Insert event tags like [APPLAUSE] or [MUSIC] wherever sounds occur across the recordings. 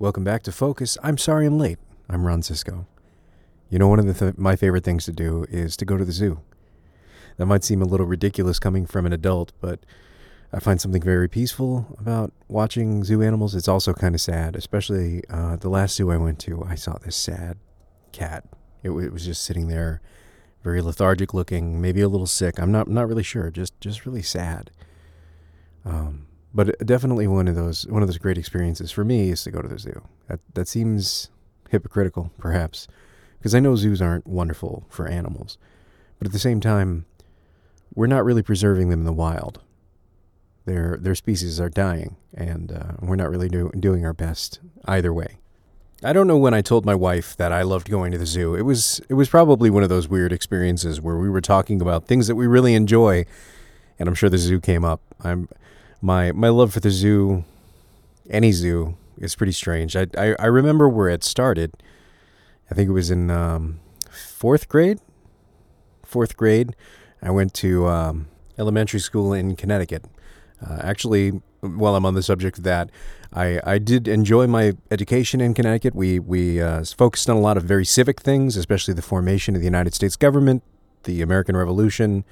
Welcome back to Focus. I'm sorry I'm late. I'm Ron Cisco. You know, one of th- my favorite things to do is to go to the zoo. That might seem a little ridiculous coming from an adult, but I find something very peaceful about watching zoo animals. It's also kind of sad, especially uh, the last zoo I went to. I saw this sad cat. It, w- it was just sitting there, very lethargic looking, maybe a little sick. I'm not not really sure. Just just really sad. Um, but definitely one of those one of those great experiences for me is to go to the zoo. That that seems hypocritical, perhaps, because I know zoos aren't wonderful for animals, but at the same time, we're not really preserving them in the wild. Their their species are dying, and uh, we're not really do, doing our best either way. I don't know when I told my wife that I loved going to the zoo. It was it was probably one of those weird experiences where we were talking about things that we really enjoy, and I'm sure the zoo came up. I'm my my love for the zoo, any zoo, is pretty strange. I I, I remember where it started. I think it was in um, fourth grade. Fourth grade, I went to um, elementary school in Connecticut. Uh, actually, while I'm on the subject of that, I, I did enjoy my education in Connecticut. We we uh, focused on a lot of very civic things, especially the formation of the United States government, the American Revolution,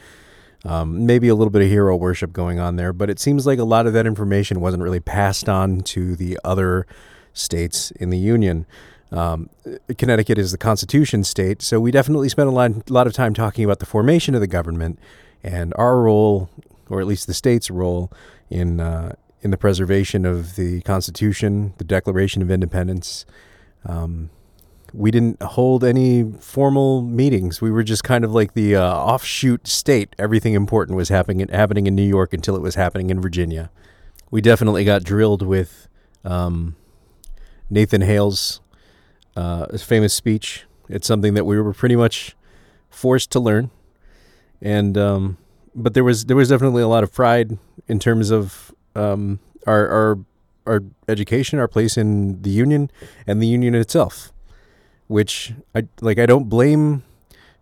um, maybe a little bit of hero worship going on there. But it seems like a lot of that information wasn't really passed on to the other states in the Union. Um, Connecticut is the Constitution state, so we definitely spent a lot, lot of time talking about the formation of the government and our role, or at least the state's role, in uh, in the preservation of the Constitution, the Declaration of Independence. Um, we didn't hold any formal meetings. We were just kind of like the uh, offshoot state. Everything important was happening happening in New York until it was happening in Virginia. We definitely got drilled with um, Nathan Hale's uh, famous speech. It's something that we were pretty much forced to learn, and um, but there was there was definitely a lot of pride in terms of um, our our our education, our place in the union, and the union itself. Which I like. I don't blame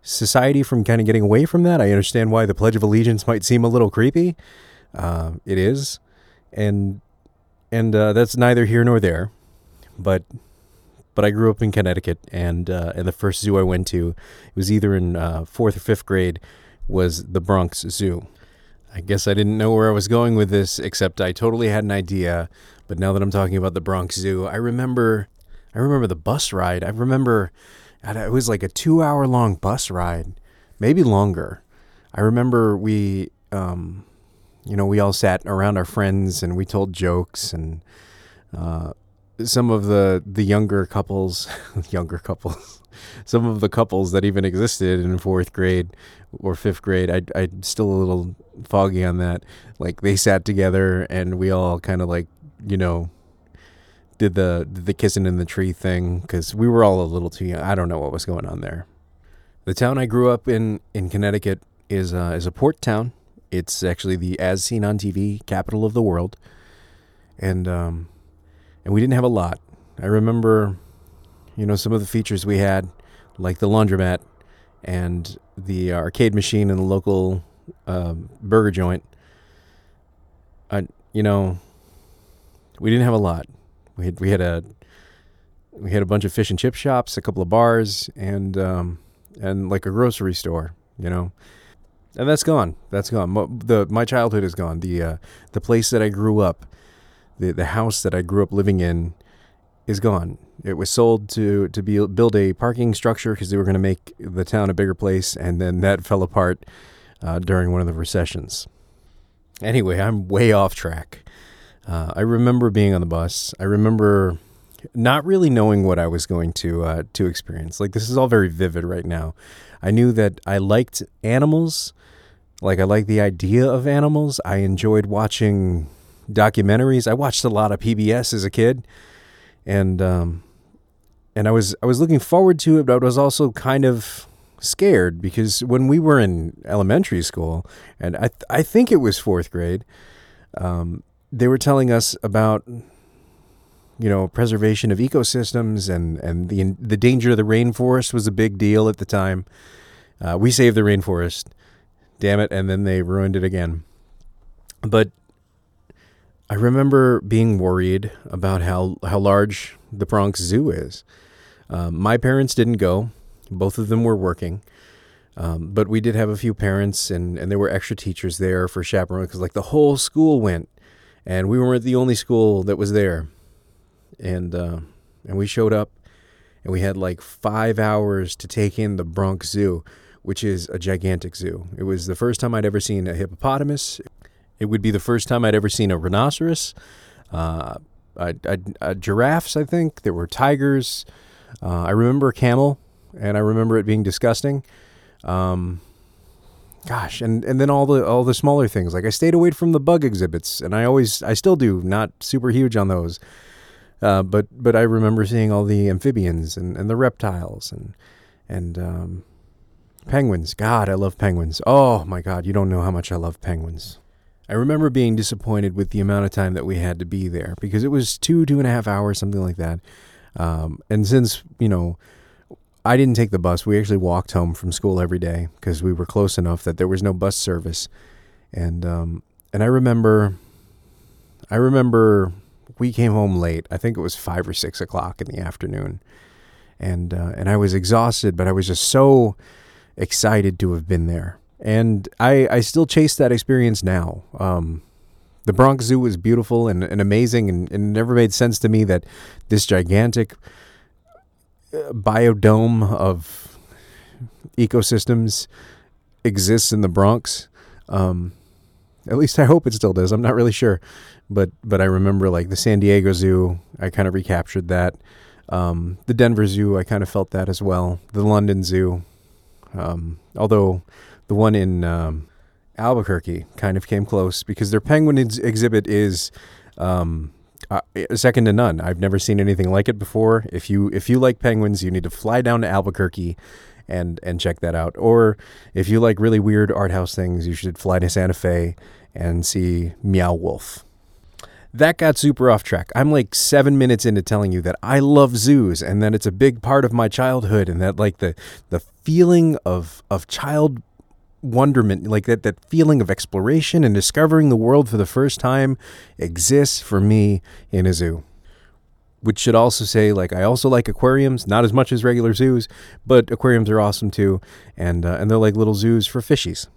society from kind of getting away from that. I understand why the Pledge of Allegiance might seem a little creepy. Uh, it is, and and uh, that's neither here nor there. But but I grew up in Connecticut, and uh, and the first zoo I went to, it was either in uh, fourth or fifth grade, was the Bronx Zoo. I guess I didn't know where I was going with this, except I totally had an idea. But now that I'm talking about the Bronx Zoo, I remember, I remember the bus ride. I remember, it was like a two-hour long bus ride, maybe longer. I remember we, um, you know, we all sat around our friends and we told jokes and. Uh, some of the the younger couples, [LAUGHS] younger couples, [LAUGHS] some of the couples that even existed in fourth grade or fifth grade, I I still a little foggy on that. Like they sat together and we all kind of like you know did the the kissing in the tree thing because we were all a little too young. I don't know what was going on there. The town I grew up in in Connecticut is uh, is a port town. It's actually the as seen on TV capital of the world, and um, and we didn't have a lot. I remember, you know, some of the features we had, like the laundromat and the arcade machine in the local uh, burger joint. I, you know, we didn't have a lot. We had we had a we had a bunch of fish and chip shops, a couple of bars, and um, and like a grocery store. You know, and that's gone. That's gone. The my childhood is gone. The uh, the place that I grew up the the house that I grew up living in is gone. It was sold to to be build a parking structure because they were going to make the town a bigger place, and then that fell apart uh, during one of the recessions. Anyway, I'm way off track. Uh, I remember being on the bus. I remember not really knowing what I was going to uh, to experience. Like this is all very vivid right now. I knew that I liked animals. Like I liked the idea of animals. I enjoyed watching documentaries. I watched a lot of PBS as a kid, and um, and I was I was looking forward to it, but I was also kind of scared because when we were in elementary school, and I th- I think it was fourth grade, um, they were telling us about you know preservation of ecosystems and and the the danger of the rainforest was a big deal at the time. Uh, we saved the rainforest, damn it, and then they ruined it again. But I remember being worried about how, how large the Bronx Zoo is. Um, my parents didn't go, both of them were working. Um, but we did have a few parents, and, and there were extra teachers there for chaperone because, like, the whole school went, and we weren't the only school that was there. And uh, and we showed up, and we had like five hours to take in the Bronx Zoo, which is a gigantic zoo. It was the first time I'd ever seen a hippopotamus. It would be the first time I'd ever seen a rhinoceros, uh, a, a, a giraffes. I think there were tigers. Uh, I remember a camel, and I remember it being disgusting. Um, gosh, and and then all the all the smaller things. Like I stayed away from the bug exhibits, and I always I still do. Not super huge on those. Uh, but but I remember seeing all the amphibians and, and the reptiles and and um, penguins. God, I love penguins. Oh my God, you don't know how much I love penguins. I remember being disappointed with the amount of time that we had to be there because it was two two and a half hours, something like that. Um, and since you know I didn't take the bus. We actually walked home from school every day because we were close enough that there was no bus service. And um, and I remember, I remember we came home late. I think it was five or six o'clock in the afternoon, and uh, and I was exhausted, but I was just so excited to have been there. And I I still chase that experience now. Um, the Bronx Zoo was beautiful and, and amazing, and, and it never made sense to me that this gigantic biodome of ecosystems exists in the Bronx. Um, at least I hope it still does. I'm not really sure, but but I remember like the San Diego Zoo. I kind of recaptured that. Um, the Denver Zoo. I kind of felt that as well. The London Zoo. Um, although the one in um, Albuquerque kind of came close because their penguin ex- exhibit is um, uh, second to none. I've never seen anything like it before. If you if you like penguins, you need to fly down to Albuquerque and and check that out. Or if you like really weird art house things, you should fly to Santa Fe and see Meow Wolf. That got super off track. I'm like seven minutes into telling you that I love zoos and that it's a big part of my childhood and that like the the feeling of of child wonderment, like that, that feeling of exploration and discovering the world for the first time exists for me in a zoo. Which should also say, like, I also like aquariums, not as much as regular zoos, but aquariums are awesome too. And, uh, and they're like little zoos for fishies.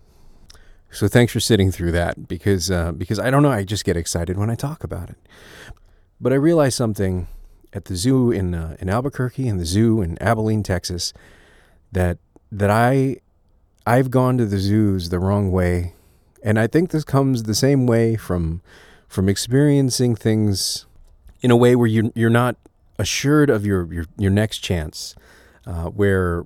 So thanks for sitting through that because, uh, because I don't know, I just get excited when I talk about it. But I realized something at the zoo in, uh, in Albuquerque and the zoo in Abilene, Texas, that, that I I've gone to the zoos the wrong way, and I think this comes the same way from from experiencing things in a way where you you're not assured of your your, your next chance, uh, where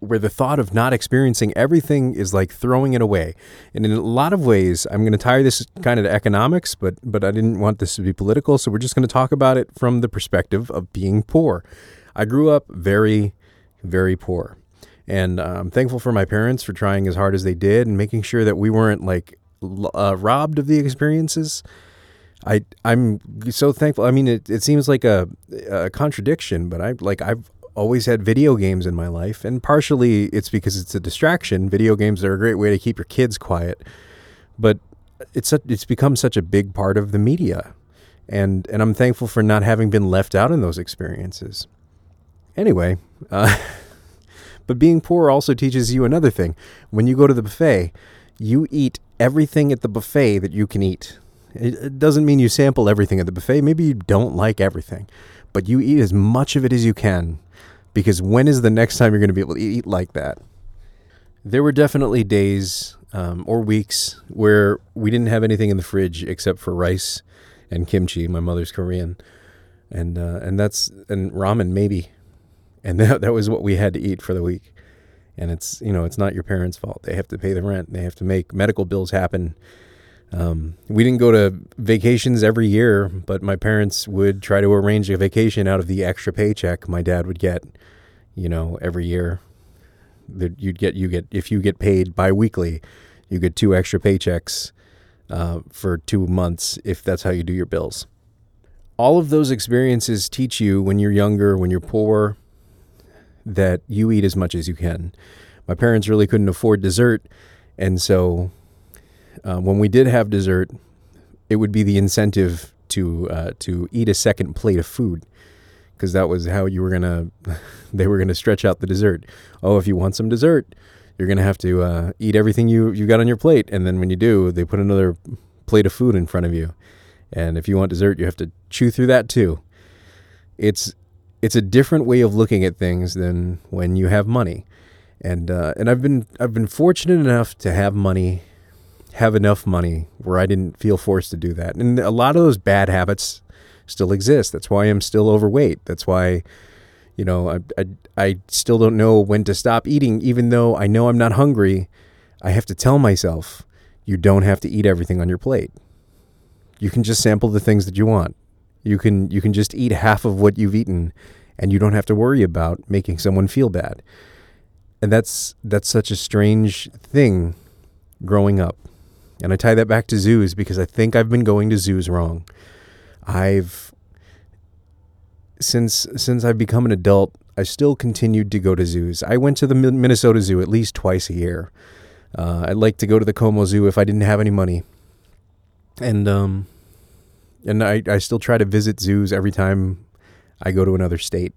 where the thought of not experiencing everything is like throwing it away. And in a lot of ways, I'm going to tie this kind of to economics, but but I didn't want this to be political, so we're just going to talk about it from the perspective of being poor. I grew up very very poor. And uh, I'm thankful for my parents for trying as hard as they did and making sure that we weren't like uh, robbed of the experiences. I I'm so thankful. I mean, it, it seems like a, a contradiction, but I like I've always had video games in my life, and partially it's because it's a distraction. Video games are a great way to keep your kids quiet, but it's a, it's become such a big part of the media, and and I'm thankful for not having been left out in those experiences. Anyway. Uh, [LAUGHS] But being poor also teaches you another thing. When you go to the buffet, you eat everything at the buffet that you can eat. It doesn't mean you sample everything at the buffet. Maybe you don't like everything, but you eat as much of it as you can because when is the next time you're going to be able to eat like that? There were definitely days um, or weeks where we didn't have anything in the fridge except for rice and kimchi. My mother's Korean, and uh, and that's and ramen maybe and [LAUGHS] that that was what we had to eat for the week. And it's you know it's not your parents' fault. They have to pay the rent. They have to make medical bills happen. Um, we didn't go to vacations every year, but my parents would try to arrange a vacation out of the extra paycheck my dad would get, you know, every year. That you'd get you get if you get paid biweekly, you get two extra paychecks uh, for two months if that's how you do your bills. All of those experiences teach you when you're younger, when you're poor, that you eat as much as you can. My parents really couldn't afford dessert, and so uh, when we did have dessert, it would be the incentive to uh, to eat a second plate of food because that was how you were gonna [LAUGHS] they were gonna stretch out the dessert. Oh, if you want some dessert, you're gonna have to uh, eat everything you you got on your plate, and then when you do, they put another plate of food in front of you. And if you want dessert, you have to chew through that too. It's it's a different way of looking at things than when you have money. And uh, and I've been I've been fortunate enough to have money, have enough money where I didn't feel forced to do that. And a lot of those bad habits still exist. That's why I'm still overweight. That's why, you know, I I, I still don't know when to stop eating, even though I know I'm not hungry. I have to tell myself, you don't have to eat everything on your plate. You can just sample the things that you want. You can you can just eat half of what you've eaten and you don't have to worry about making someone feel bad. And that's that's such a strange thing growing up. And I tie that back to zoos because I think I've been going to zoos wrong. I've since since I've become an adult, I still continued to go to zoos. I went to the Minnesota Zoo at least twice a year. Uh, I'd like to go to the Como Zoo if I didn't have any money, and um, and I, I still try to visit zoos every time I go to another state.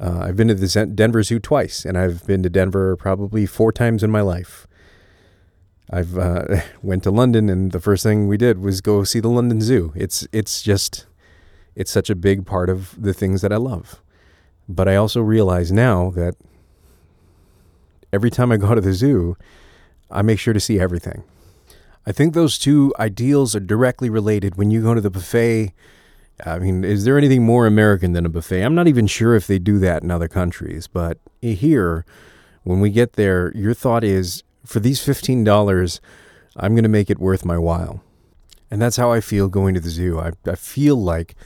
Uh, I've been to the Denver Zoo twice, and I've been to Denver probably four times in my life. I've uh, [LAUGHS] went to London, and the first thing we did was go see the London Zoo. It's it's just it's such a big part of the things that I love. But I also realize now that every time I go to the zoo, I make sure to see everything. I think those two ideals are directly related. When you go to the buffet, I mean, is there anything more American than a buffet? I'm not even sure if they do that in other countries, but here, when we get there, your thought is for these $15, I'm going to make it worth my while. And that's how I feel going to the zoo. I, I feel like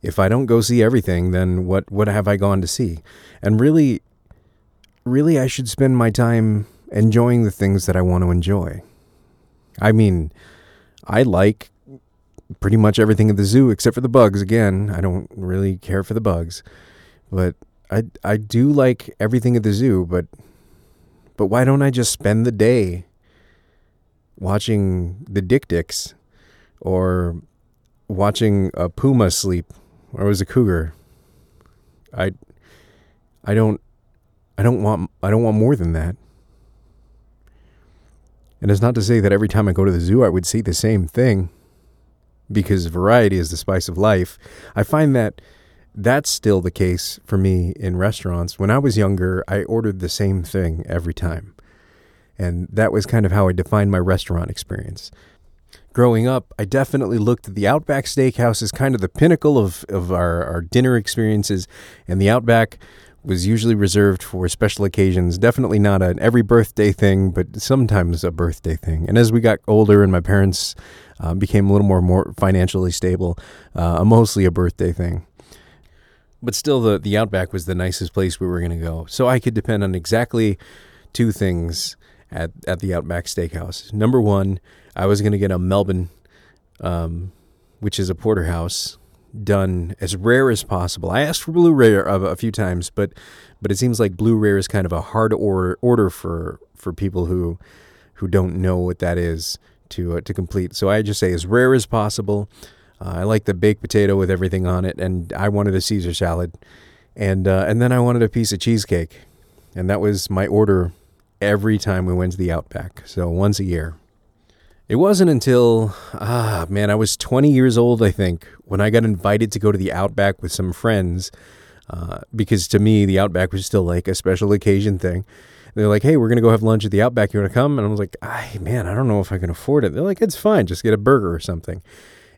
if I don't go see everything, then what, what have I gone to see? And really, really, I should spend my time enjoying the things that I want to enjoy. I mean, I like pretty much everything at the zoo except for the bugs. Again, I don't really care for the bugs, but I I do like everything at the zoo. But but why don't I just spend the day watching the dik-diks or watching a puma sleep or was a cougar? I I don't I don't want I don't want more than that. And it's not to say that every time I go to the zoo I would see the same thing because variety is the spice of life. I find that that's still the case for me in restaurants. When I was younger, I ordered the same thing every time. And that was kind of how I defined my restaurant experience. Growing up, I definitely looked at the Outback Steakhouse as kind of the pinnacle of, of our, our dinner experiences. And the Outback was usually reserved for special occasions. Definitely not an every birthday thing, but sometimes a birthday thing. And as we got older and my parents uh, became a little more more financially stable, uh, mostly a birthday thing. But still, the the Outback was the nicest place we were going to go, so I could depend on exactly two things at at the Outback Steakhouse. Number one, I was going to get a Melbourne, um, which is a porterhouse done as rare as possible. I asked for blue rare a, a, few times, but but it seems like blue rare is kind of a hard order order for for people who who don't know what that is to uh, to complete. So I just say as rare as possible. Uh, I like the baked potato with everything on it, and I wanted a Caesar salad, and uh, and then I wanted a piece of cheesecake, and that was my order every time we went to the Outback. So once a year. It wasn't until, ah, man, I was 20 years old, I think, when I got invited to go to the Outback with some friends. Uh, because to me, the Outback was still like a special occasion thing. They're like, hey, we're going to go have lunch at the Outback. You want to come? And I was like, ay, man, I don't know if I can afford it. They're like, it's fine. Just get a burger or something.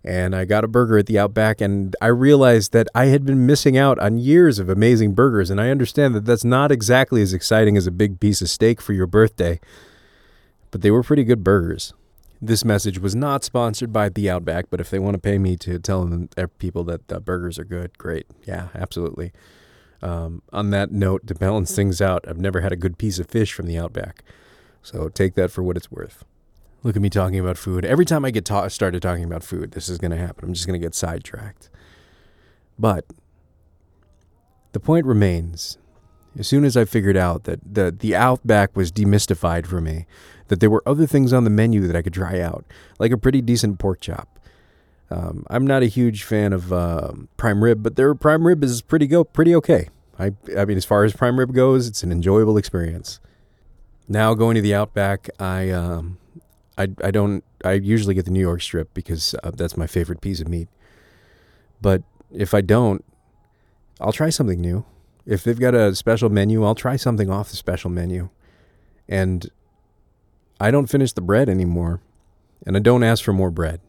And I got a burger at the Outback, and I realized that I had been missing out on years of amazing burgers. And I understand that that's not exactly as exciting as a big piece of steak for your birthday, but they were pretty good burgers. This message was not sponsored by The Outback, but if they want to pay me to tell them people that the burgers are good, great. Yeah, absolutely. Um, on that note, to balance things out, I've never had a good piece of fish from the Outback. So take that for what it's worth. Look at me talking about food. Every time I get ta- started talking about food, this is going to happen. I'm just going to get sidetracked. But the point remains As soon as I figured out that the, the Outback was demystified for me, that there were other things on the menu that I could try out, like a pretty decent pork chop. Um, I'm not a huge fan of uh, prime rib, but their prime rib is pretty go pretty okay. I I mean, as far as prime rib goes, it's an enjoyable experience. Now going to the Outback, I um, I I don't I usually get the New York strip because uh, that's my favorite piece of meat. But if I don't, I'll try something new. If they've got a special menu, I'll try something off the special menu. And I don't finish the bread anymore, and I don't ask for more bread.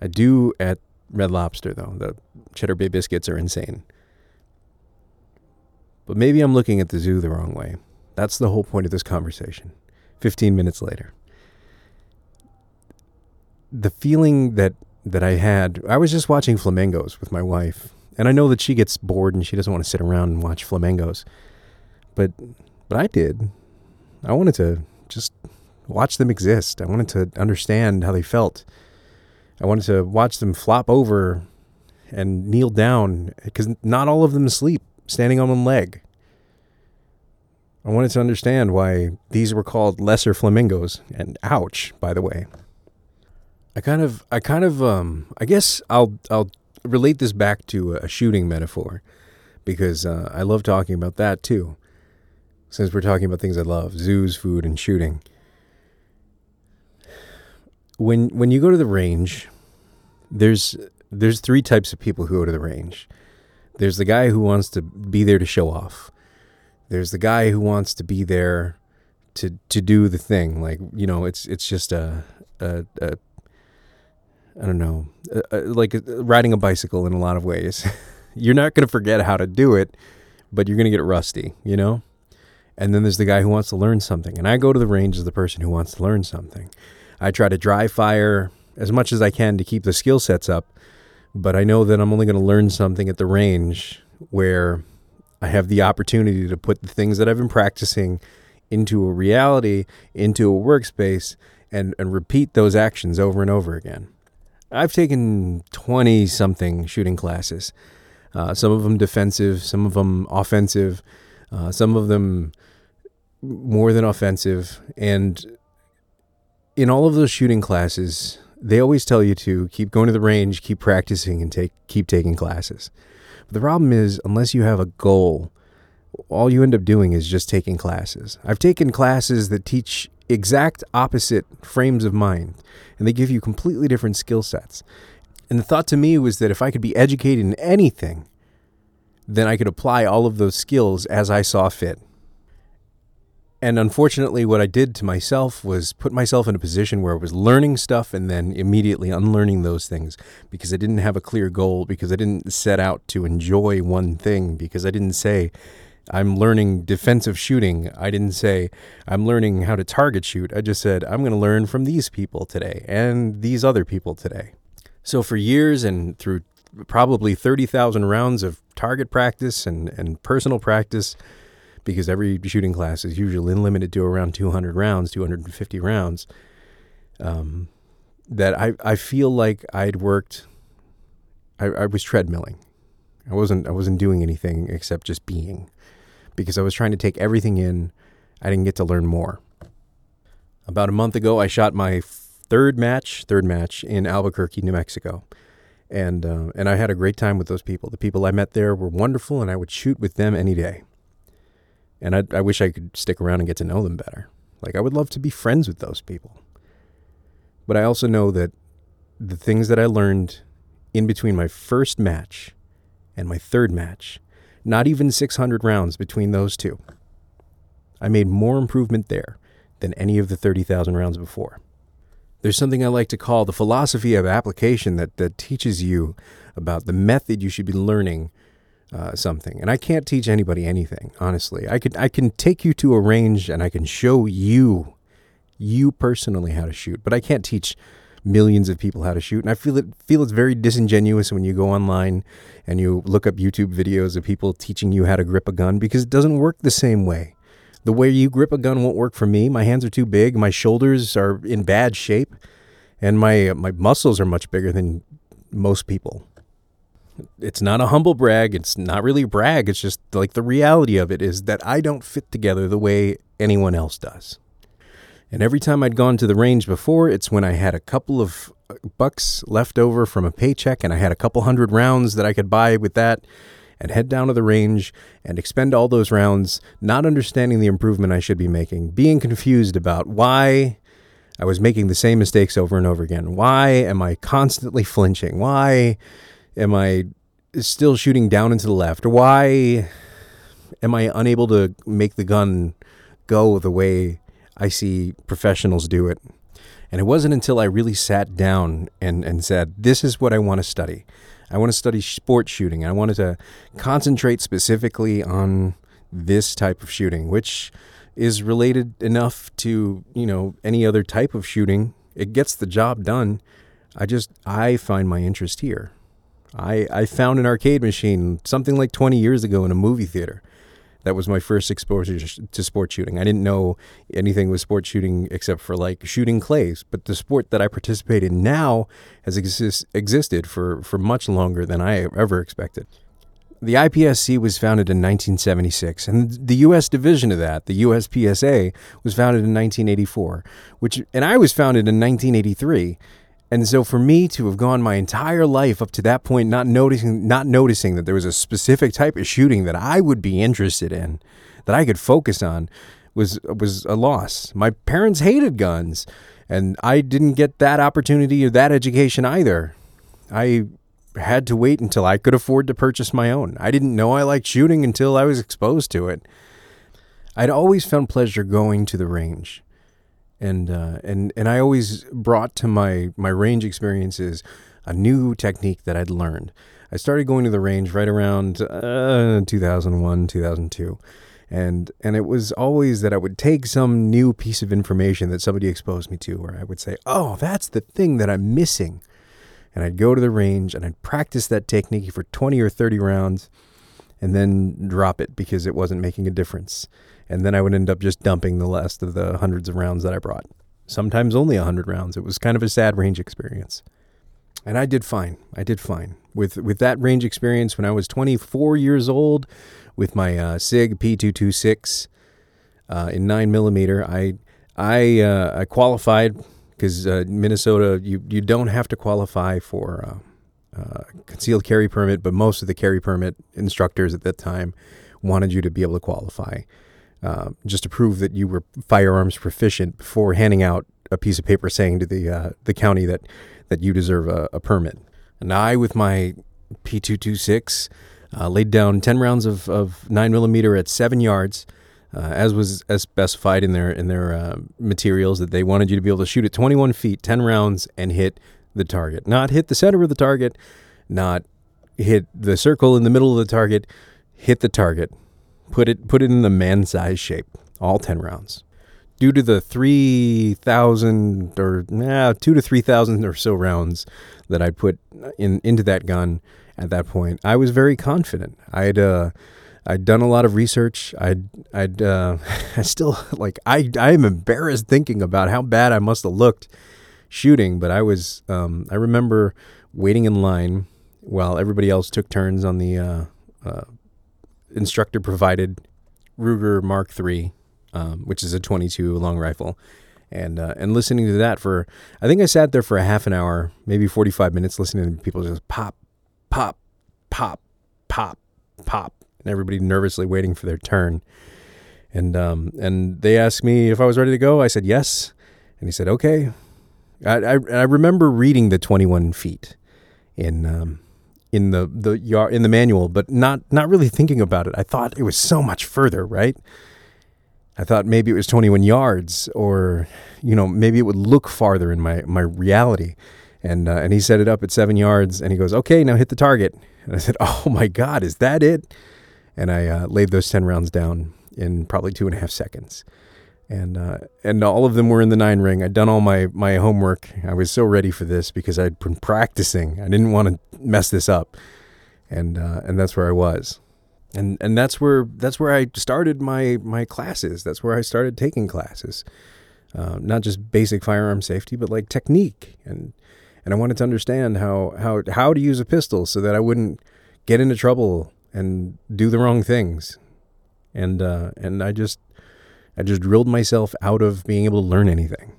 I do at Red Lobster though. The Cheddar Bay biscuits are insane. But maybe I'm looking at the zoo the wrong way. That's the whole point of this conversation. 15 minutes later. The feeling that that I had, I was just watching flamingos with my wife. And I know that she gets bored and she doesn't want to sit around and watch flamingos. But but I did. I wanted to just watch them exist. I wanted to understand how they felt. I wanted to watch them flop over and kneel down because not all of them sleep standing on one leg. I wanted to understand why these were called lesser flamingos and ouch by the way. I kind of I kind of um I guess I'll I'll relate this back to a shooting metaphor because uh, I love talking about that too. Since we're talking about things I love, zoos, food and shooting. When when you go to the range, there's there's three types of people who go to the range. There's the guy who wants to be there to show off. There's the guy who wants to be there to to do the thing. Like you know, it's it's just a a, a I don't know, uh, like riding a bicycle in a lot of ways. [LAUGHS] you're not going to forget how to do it, but you're going to get rusty, you know? And then there's the guy who wants to learn something. And I go to the range as the person who wants to learn something. I try to dry fire as much as I can to keep the skill sets up, but I know that I'm only going to learn something at the range where I have the opportunity to put the things that I've been practicing into a reality, into a workspace, and, and repeat those actions over and over again. I've taken 20 something shooting classes. Uh, some of them defensive, some of them offensive, uh, some of them more than offensive. And in all of those shooting classes, they always tell you to keep going to the range, keep practicing, and take keep taking classes. But the problem is, unless you have a goal, all you end up doing is just taking classes. I've taken classes that teach exact opposite frames of mind, and they give you completely different skill sets. And the thought to me was that if I could be educated in anything, then I could apply all of those skills as I saw fit. And unfortunately, what I did to myself was put myself in a position where I was learning stuff and then immediately unlearning those things because I didn't have a clear goal, because I didn't set out to enjoy one thing, because I didn't say, I'm learning defensive shooting. I didn't say I'm learning how to target shoot. I just said I'm going to learn from these people today and these other people today. So for years and through probably 30,000 rounds of target practice and, and personal practice, because every shooting class is usually limited to around 200 rounds, 250 rounds, um, that I, I feel like I'd worked, I, I was treadmilling. I wasn't I wasn't doing anything except just being because I was trying to take everything in. I didn't get to learn more. About a month ago, I shot my third match, third match in Albuquerque, New Mexico, and uh, and I had a great time with those people. The people I met there were wonderful, and I would shoot with them any day. And I, I wish I could stick around and get to know them better. Like I would love to be friends with those people. But I also know that the things that I learned in between my first match and my third match not even 600 rounds between those two. I made more improvement there than any of the 30,000 rounds before. There's something I like to call the philosophy of application that, that teaches you about the method you should be learning uh, something. And I can't teach anybody anything, honestly. I could I can take you to a range and I can show you, you personally how to shoot, but I can't teach millions of people how to shoot. And I feel it feel it's very disingenuous when you go online and you look up YouTube videos of people teaching you how to grip a gun because it doesn't work the same way. The way you grip a gun won't work for me. My hands are too big, my shoulders are in bad shape, and my my muscles are much bigger than most people. It's not a humble brag. It's not really brag. It's just like the reality of it is that I don't fit together the way anyone else does. And every time I'd gone to the range before, it's when I had a couple of uh, bucks left over from a paycheck and I had a couple hundred rounds that I could buy with that and head down to the range and expend all those rounds, not understanding the improvement I should be making, being confused about why I was making the same mistakes over and over again. Why am I constantly flinching? Why am I still shooting down into the left? Why am I unable to make the gun go the way I see professionals do it? And it wasn't until I really sat down and, and said, This is what I want to study. I want to study sports shooting. I wanted to concentrate specifically on this type of shooting, which is related enough to, you know, any other type of shooting. It gets the job done. I just I find my interest here. I I found an arcade machine something like 20 years ago in a movie theater. That was my first exposure to sport shooting. I didn't know anything with sport shooting except for like shooting clays, but the sport that I participate in now has exist, existed for, for much longer than I ever expected. The IPSC was founded in 1976, and the U.S. division of that, the USPSA, was founded in 1984, which, and I was founded in 1983. And so for me to have gone my entire life up to that point not noticing not noticing that there was a specific type of shooting that I would be interested in, that I could focus on was was a loss. My parents hated guns, and I didn't get that opportunity or that education either. I had to wait until I could afford to purchase my own. I didn't know I liked shooting until I was exposed to it. I'd always found pleasure going to the range. And, uh, and, and I always brought to my, my range experiences a new technique that I'd learned. I started going to the range right around uh, 2001, 2002. And, and it was always that I would take some new piece of information that somebody exposed me to, where I would say, oh, that's the thing that I'm missing and I'd go to the range and I'd practice that technique for 20 or 30 rounds and then drop it because it wasn't making a difference. And then I would end up just dumping the last of the hundreds of rounds that I brought. Sometimes only 100 rounds. It was kind of a sad range experience. And I did fine. I did fine. With with that range experience when I was 24 years old with my uh, SIG P226 uh, in 9 millimeter, I I uh, I qualified because uh, Minnesota, you you don't have to qualify for uh, uh, concealed carry permit, but most of the carry permit instructors at that time wanted you to be able to qualify, uh, just to prove that you were firearms proficient before handing out a piece of paper saying to the uh, the county that that you deserve a, a permit. And I, with my P226, uh, laid down ten rounds of, of nine millimeter at seven yards uh, as was as specified in their in their uh, materials that they wanted you to be able to shoot at 21 feet, 10 rounds, and hit the target. Not hit the center of the target, not hit the circle in the middle of the target. Hit the target. Put it put it in the man size shape. All 10 rounds. Due to the 3,000 or nah, two to 3,000 or so rounds that I put in into that gun at that point, I was very confident. I'd uh, I'd done a lot of research. I'd, I'd, uh, [LAUGHS] I still like, I, I am embarrassed thinking about how bad I must have looked shooting, but I was, um, I remember waiting in line while everybody else took turns on the, uh, uh, instructor provided Ruger Mark III, um, which is a 22 long rifle. And, uh, and listening to that for, I think I sat there for a half an hour, maybe 45 minutes listening to people just pop, pop, pop, pop, pop and everybody nervously waiting for their turn. And um, and they asked me if I was ready to go. I said yes, and he said okay. I I, I remember reading the 21 feet in um, in the the in the manual, but not not really thinking about it. I thought it was so much further, right? I thought maybe it was 21 yards, or you know maybe it would look farther in my my reality. And uh, and he set it up at seven yards, and he goes, "Okay, now hit the target." And I said, [LAUGHS] "Oh my God, is that it?" and I uh, laid those 10 rounds down in probably two and a half seconds. And, uh, and all of them were in the nine ring. I'd done all my, my homework. I was so ready for this because I'd been practicing. I didn't want to mess this up. And, uh, and that's where I was. And, and that's where, that's where I started my, my classes. That's where I started taking classes. Uh, not just basic firearm safety, but like technique and, and I wanted to understand how how how to use a pistol so that I wouldn't get into trouble and do the wrong things. And uh, and I just I just drilled myself out of being able to learn anything.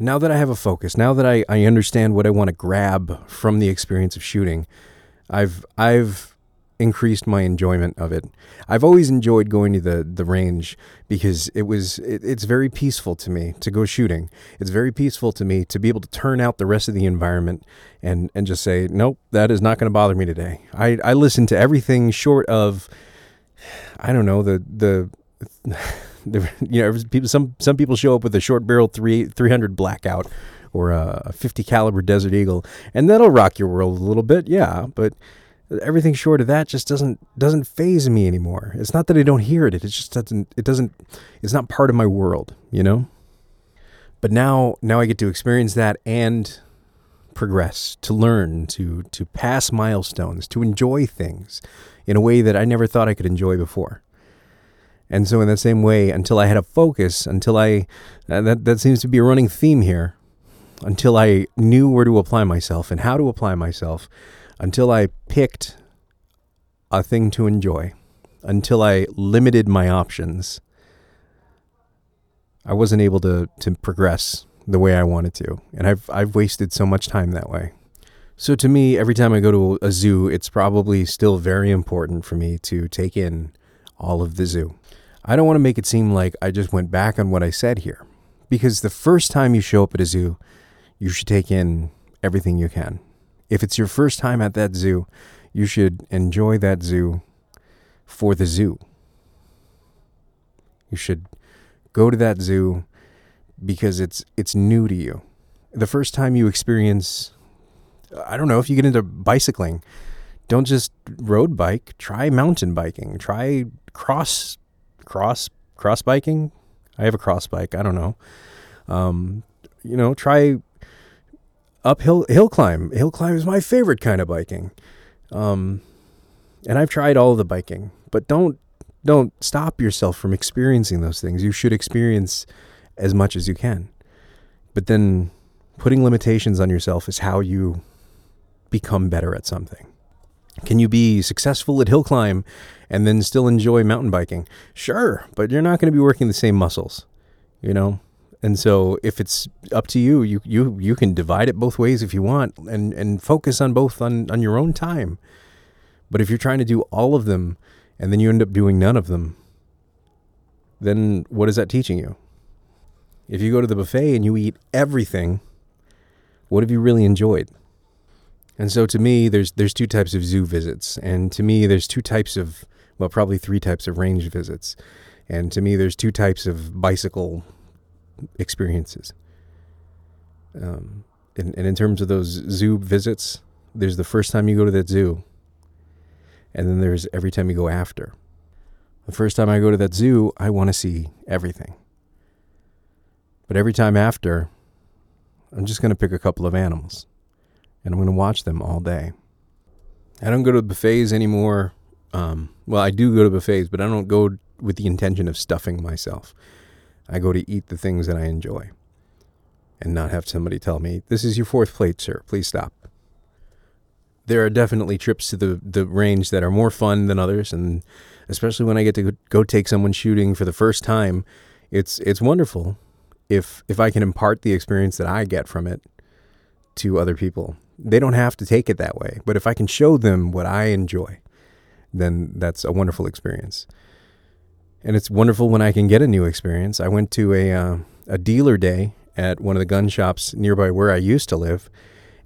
Now that I have a focus, now that I, I understand what I want to grab from the experience of shooting, I've I've increased my enjoyment of it. I've always enjoyed going to the the range because it was it, it's very peaceful to me to go shooting. It's very peaceful to me to be able to turn out the rest of the environment and and just say, nope, that is not going to bother me today. I I listen to everything short of I don't know the the. [LAUGHS] you know, people, some some people show up with a short barrel three three hundred blackout or a fifty caliber Desert Eagle, and that'll rock your world a little bit, yeah. But everything short of that just doesn't doesn't faze me anymore. It's not that I don't hear it; it just doesn't. It doesn't. It's not part of my world, you know. But now, now I get to experience that and progress, to learn, to to pass milestones, to enjoy things in a way that I never thought I could enjoy before. And so, in the same way, until I had a focus, until I, uh, that, that seems to be a running theme here, until I knew where to apply myself and how to apply myself, until I picked a thing to enjoy, until I limited my options, I wasn't able to, to progress the way I wanted to. And I've, I've wasted so much time that way. So to me, every time I go to a zoo, it's probably still very important for me to take in all of the zoo. I don't want to make it seem like I just went back on what I said here. Because the first time you show up at a zoo, you should take in everything you can. If it's your first time at that zoo, you should enjoy that zoo for the zoo. You should go to that zoo because it's it's new to you. The first time you experience I don't know if you get into bicycling, don't just road bike, try mountain biking, try cross cross cross biking. I have a cross bike. I don't know. Um, you know, try uphill hill climb. Hill climb is my favorite kind of biking. Um, and I've tried all the biking, but don't don't stop yourself from experiencing those things. You should experience as much as you can. But then putting limitations on yourself is how you become better at something. Can you be successful at hill climb and then still enjoy mountain biking? Sure, but you're not going to be working the same muscles, you know? And so if it's up to you, you you you can divide it both ways if you want and and focus on both on on your own time. But if you're trying to do all of them and then you end up doing none of them, then what is that teaching you? If you go to the buffet and you eat everything, what have you really enjoyed? And so to me, there's there's two types of zoo visits, and to me, there's two types of well, probably three types of range visits, and to me, there's two types of bicycle experiences. Um, and, and in terms of those zoo visits, there's the first time you go to that zoo, and then there's every time you go after. The first time I go to that zoo, I want to see everything. But every time after, I'm just going to pick a couple of animals and I'm going to watch them all day. I don't go to buffets anymore. Um, well, I do go to buffets, but I don't go with the intention of stuffing myself. I go to eat the things that I enjoy and not have somebody tell me, This is your fourth plate, sir. Please stop. There are definitely trips to the, the range that are more fun than others, and especially when I get to go take someone shooting for the first time, it's it's wonderful if if I can impart the experience that I get from it to other people they don't have to take it that way. But if I can show them what I enjoy, then that's a wonderful experience. And it's wonderful when I can get a new experience. I went to a uh, a dealer day at one of the gun shops nearby where I used to live,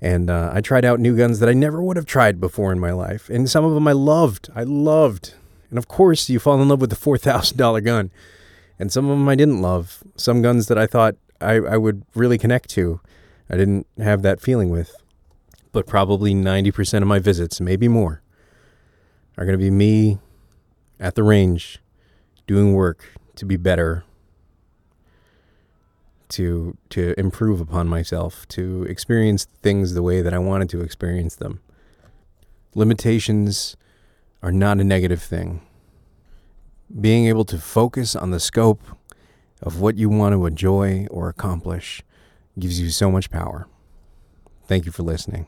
and uh, I tried out new guns that I never would have tried before in my life. And some of them I loved. I loved. And of course, you fall in love with the four thousand dollar gun, and some of them I didn't love. Some guns that I thought I, I would really connect to, I didn't have that feeling with but probably 90% of my visits, maybe more, are going to be me at the range doing work to be better, to to improve upon myself, to experience things the way that I wanted to experience them. Limitations are not a negative thing. Being able to focus on the scope of what you want to enjoy or accomplish gives you so much power. Thank you for listening.